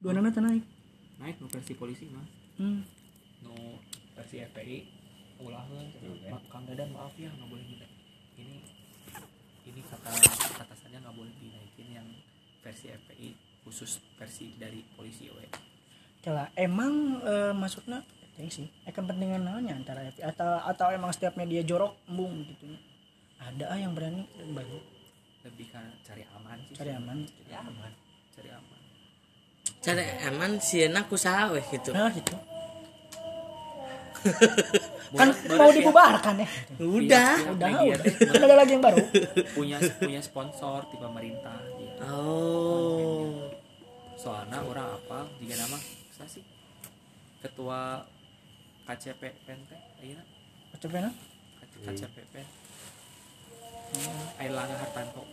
dua nana teh naik. Naik nu versi polisi mah hmm. nu versi FPI ulahan Ma- Kang Dadan maaf ya nggak boleh kita ini ini kata atasannya nggak boleh dinaikin yang versi FPI khusus versi dari polisi we Kela, emang eh, maksudnya ting sih eh kepentingan naonnya antara FPI atau atau emang setiap media jorok embung gitu. Ada ah yang berani baru lebih kan cari aman sih. Cari aman. Cari aman cari aman cara aman sieuna kusaha weh gitu. Nah gitu. Kan mau dibubarkan ya? Udah. Udah media udah. teh Kan ada lagi yang baru. Punya punya sponsor di pemerintah ya. oh. Soalnya orang apa jika nama saya sih? Ketua KCP PNT ayeuna coba nah KCP PN Airlangga Hartanto.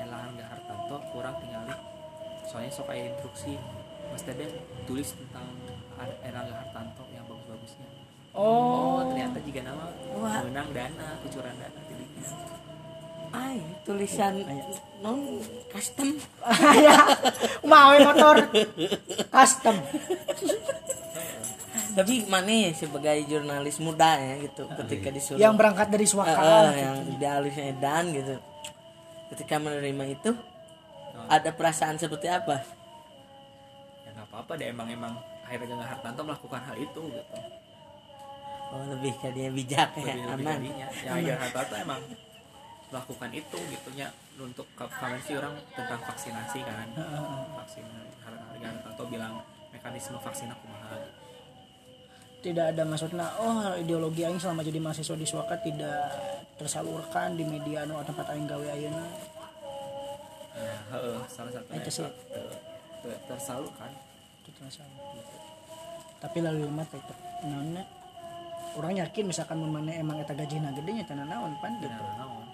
Airlangga Hartanto kurang tinggali soalnya sok aya instruksi Mas Deden tulis tentang Airlangga Hartanto yang bagus-bagusnya. Oh. Oh ternyata jika nama Wah. menang dana kucuran dana tidinya ay tulisan non custom. Ya mau motor. Custom. Tapi mana ya sebagai jurnalis muda ya gitu ketika disuruh yang berangkat dari Suaka. Eh, yang idealisnya Edan gitu. Ketika menerima itu ada perasaan seperti apa? Ya nggak apa-apa deh emang emang. Airlangga Hartanto melakukan hal itu gitu. Oh lebih ke dia bijak ya lebih lebih aman. jadinya ya Agar Hartanto emang melakukan itu gitunya untuk konvensi orang tentang vaksinasi kan. Vaksin Agar Hartanto bilang mekanisme vaksin aku mahal. Tidak ada maksudnya oh ideologi aing selama jadi mahasiswa di Suaka tidak tersalurkan di media anu tempat aing gawe ayeuna heeh, salah satu Itu sih. tersalurkan itu tersalur. Tapi lalu mah tetep naonnya? Orang yakin misalkan mun mana emang eta gajina gede nya tanah naon pan gitu. naon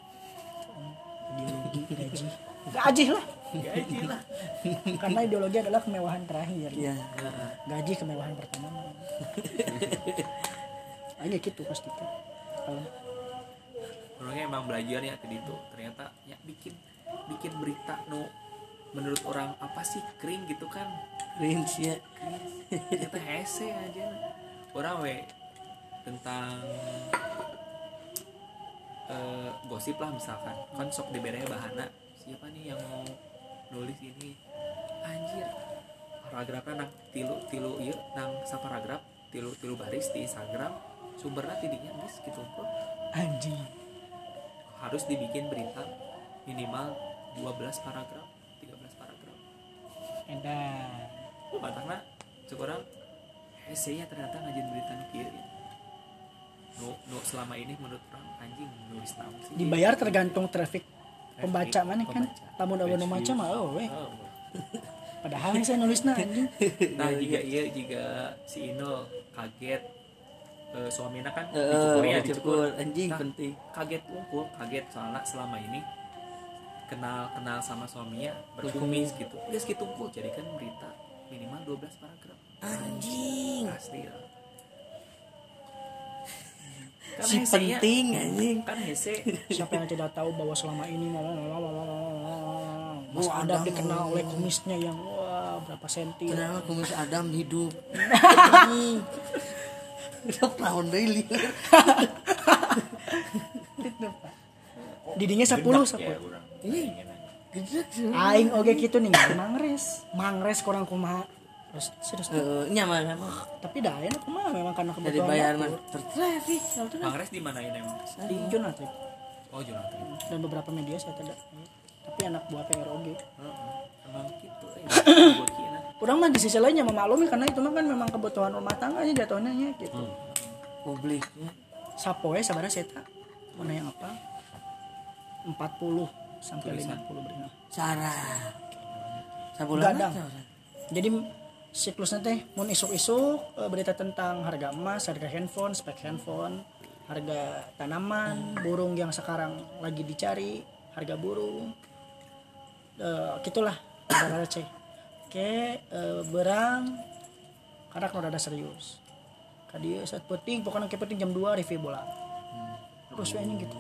ideologi gaji. Gaji lah. Gaji lah. Karena ideologi adalah kemewahan terakhir. Ya gaji kemewahan pertama. Aja gitu pasti kalau orangnya emang belajar ya tadi itu. Ternyata ya bikin bikin berita no. Menurut orang apa sih kering? gitu kan. Cringe ya ternyata hese aja. Orang we tentang eh, gosip lah misalkan. Kan sok dibere bahana. Siapa nih yang mau nulis ini? Anjir. Paragrafnya nang tilu tilu iya nang saparagraf tilu tilu baris di Instagram. Sumbernya tidinya guys gitu. Kok anjing. Harus dibikin berita minimal 12 paragraf 13 paragraf edan Batangna cek orang esainya ternyata ngajin berita ya. Nu, nu selama ini menurut orang anjing nulis naon sih. dibayar tergantung traffic pembaca mana kan tamu dawa nu maca mah oh weh Oh. padahal saya nulisna anjing Nah, jika iya jika si Inul kaget eh, suaminya kan Eh, dicukur ya dicukur. dicukur. Anjing, Nah, penting. Kaget unggul, kaget soalnya selama ini kenal kenal sama suaminya berkumis gitu. Dia segitu unggul jadi kan berita minimal 12 paragraf. anjing Asli lah. Kan si hesenya- penting anjing kan hese siapa yang tidak tahu bahwa selama ini Mas Oh, Adam Adam, dikenal oh. oleh kumisnya yang wah berapa senti kenapa kumis Adam hidup hidup tahun daily didinya 10 ya 10 orang. gede sih aing oge gitu nih mangres. Mangres. Kurang kumaha. Terus serius Eh, nyaman sama tapi dah enak kumaha? Memang karena dari kebutuhan bayar dapur. tertraffic Mangres di mana ini emang? di Jonathan. Oh, Jonathan. dan beberapa media saya tidak. Tapi anak buah PR oge Heeh. Emang gitu. eh. Orang mah di sisi lainnya memaklumi karena itu mah kan memang kebutuhan rumah tangga aja jatuhnya nya, gitu. Publik ya. sapoe sabarnya seta mana yang apa? 40 sampai 50 berina cara sabulan Gadang. jadi siklusnya teh mau isuk-isuk eh, berita tentang harga emas harga handphone spek handphone harga tanaman burung yang sekarang lagi dicari harga burung. Eh, gitulah ada receh oke eh, berang karena kalau ada serius. Kadi saat penting pokoknya kayak penting jam 2 review bola. Terus we anjing gitu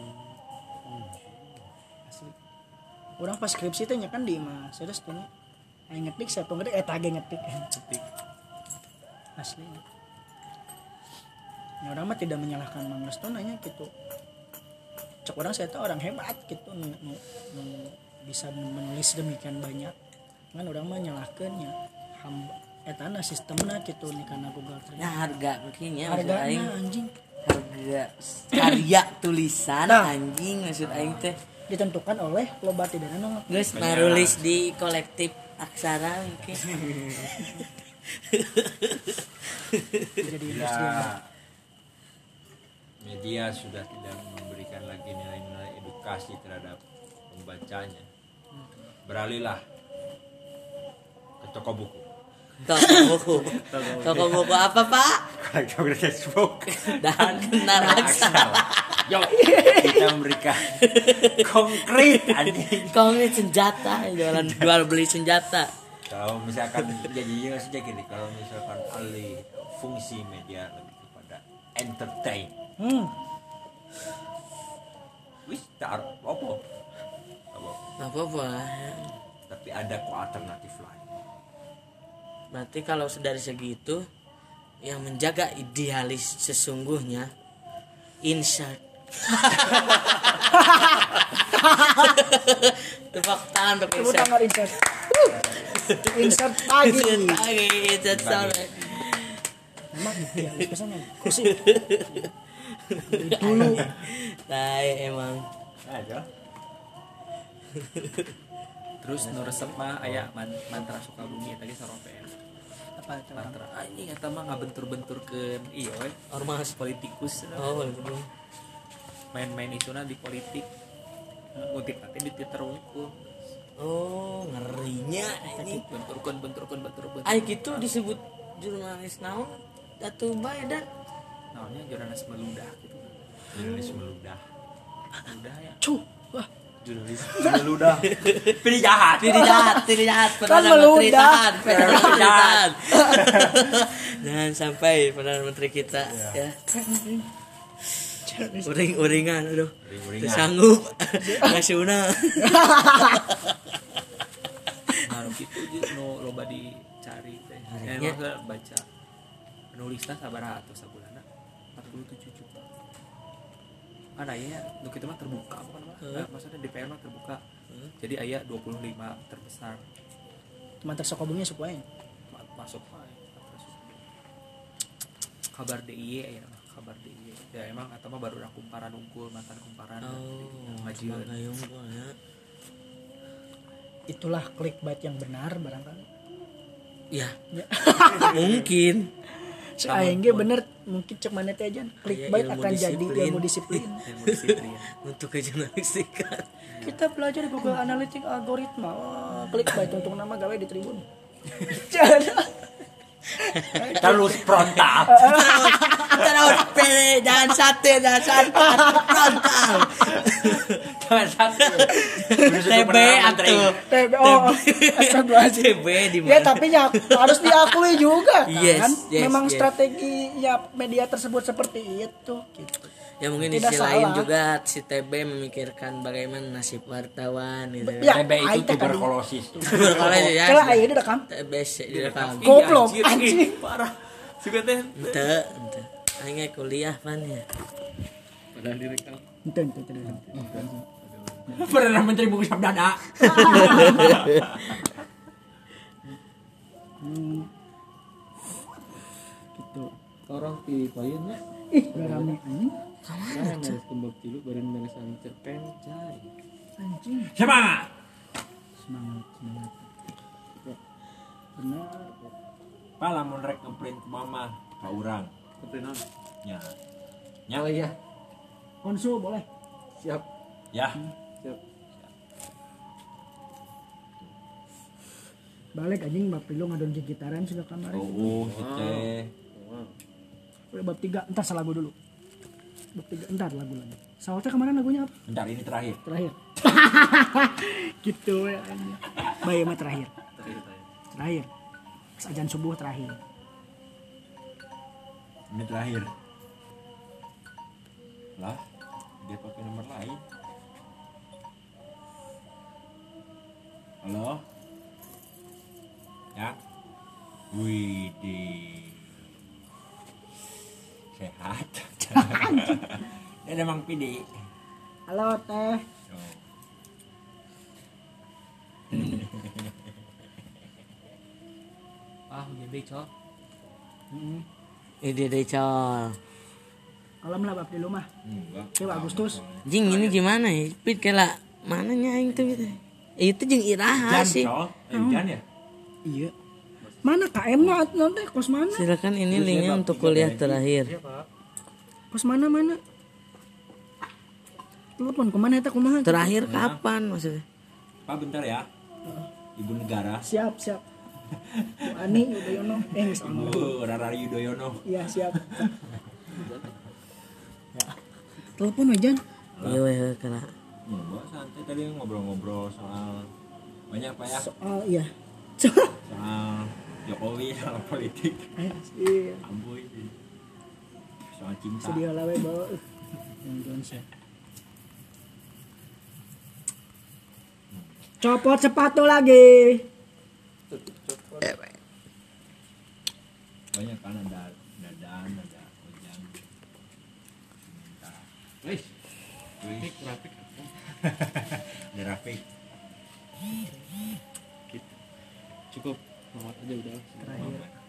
orang pas skripsi teh kan di mah serius tuh. Aing ngetik siapa ngetik eh tage ngetik. Cetik. asli. Ya, orang mah tidak menyalahkan Mang Resto nanya gitu. Cek orang saya tahu orang hebat gitu nu, nu, nu bisa menulis demikian banyak. Kan orang mah nyalahkannya hamba etana sistemnya gitu nih karena Google Nah ternyata harga mungkin ya harganya anjing harga karya tulisan Nah. anjing maksud aing teh ditentukan oleh loba tidak nongol Guys, narulis di kolektif aksara mungkin. jadi Ya, media sudah tidak memberikan lagi nilai-nilai edukasi terhadap pembacanya. Beralihlah ke toko buku. Toko buku. Toko buku apa, Pak? Kolektor textbook. Dan kenar aksara. Yuk, kita memberikan konkret anjing. Konkret senjata, jualan jual beli senjata. Kalau misalkan jadinya saja gini, kalau misalkan alih fungsi media lebih kepada entertain. hmm, Wis, tak apa? Apa? Apa apa? Tapi ada kok alternatif lain. Berarti kalau dari segi itu yang menjaga idealis sesungguhnya insert. Tepuk tangan untuk tepuk insert. tangan insert. Insert pagi. Insert pagi insert sore memang ya pesannya kusip dulu. Tai emang. Aja. Terus nu resep mah aya man, mantra Sukabumi tadi sarope. apa itu Mantra anjing eta mah ngabentur-benturkeun ieu we ormas politikus oh itu main-main isuna di politik. Ngutip nanti di Twitter unggul. oh ngerinya ini Benturkeun benturkeun benturkeun. ay gitu disebut jurnalis naon datu bae dan Naonnya jurnalis meludah gitu. Jurnalis meludah. Meludah ya. cuh wah Jurnalis. Meludah. Pilih jahat. tidak jahat tidak jahat. Kan perdana menteri tahan perdana menteri tahan jangan sampai perdana menteri kita ya. Uring uringan aduh. Uring-uringan. sanggup nasional Nah, gitu nu loba dicari. Teh. Eh, baca. Penulisnya sabaraha atau sabulana 47 juta. Kan aya nu kitu mah terbuka bukan mah. Eh, maksudnya DPR mah terbuka. Jadi aya 25 terbesar mantar sokobungnya supaya Ma- masuk ya. Kabar DIY aya mah, kabar DIY. Ya emang atau mah baru kumparan unggul mantan kumparan oh ngajian. gayung ya itulah clickbait yang benar barangkali ya Ya. mungkin aing ge bener mungkin cek mana teh aja clickbait ilmu akan jadi ilmu disiplin. Ilmu disiplin. untuk kejurnalistikan kita belajar di Google Analytics algoritma. Oh, clickbait untuk nama gawe di Tribun. Jangan. Terus frontal. terus pilih jangan sate jangan sate. Frontal Satu. TB atau TB oh TB di ya mana tapi ya harus diakui juga kan Yes, yes, memang yes. strategi ya media tersebut seperti itu gitu ya mungkin di Tidak sisi lain salah. juga si TB memikirkan bagaimana nasib wartawan gitu Ya, TB itu tadi. tuberkulosis. kalau ya Kela aya di rekam TB sih di rekam Goblok, anjing. parah. Juga teh ente ente aing kuliah pan ya padahal direkam. ente ente, ente. Perdana Menteri buku sabdada. gitu. Orang di payunnya ih rame. Anjing kan harus kembali dulu baru beresan cerpen cai anjing. Semangat. semangat semangat. Ya, benar Pala mun rek ngeprint ke mama ka urang. keprinan Ya. Ya. oh iya. Konsul boleh. Siap. Ya. Siap balik anjing bab pilu ngadon gitaran sudah kamar Oh, teh. Udah bab tiga entar lagu dulu bab tiga entar lagu lagi Sawatnya ke mana lagunya apa? Bentar ini terakhir. Terakhir. gitu ya. anjing. Baik mah terakhir. Terakhir. Ajan subuh terakhir. Ini terakhir. Lah, dia pakai nomor lain. Halo? ya wih di sehat dan emang pidi halo teh Oh. ah hujan becok hmm. Ide deh col. kalau lah bab di rumah enggak Dewa Agustus Jing ini gimana ya? Pit kela mananya aing tuh gitu. Itu jeung iraha Jan, sih. Eh, Jan ya? Iya. Mana KM na nanti kos mana? Silakan ini linknya untuk kuliah terakhir. kos mana mana? Telepon ke mana eta kumaha? Terakhir kapan maksudnya? pak bentar ya. Ibu negara. Siap siap. Bu Ani Yudhoyono. Eh almarhum. oh, Rara Yudhoyono. Iya siap. Telepon aja. Iya weh kela. Enggak, santai. Tadi ngobrol-ngobrol soal banyak pak ya. Soal iya. Soal Jokowi soal politik. Eh, iya amboy soal cinta. Sedih lah we bawa. Johnson copot sepatu lagi. Banyak kan ada dadan ada ojang. Cinta wis wis Grafik ada Rafiq cukup. Muhammad aja udah. Terakhir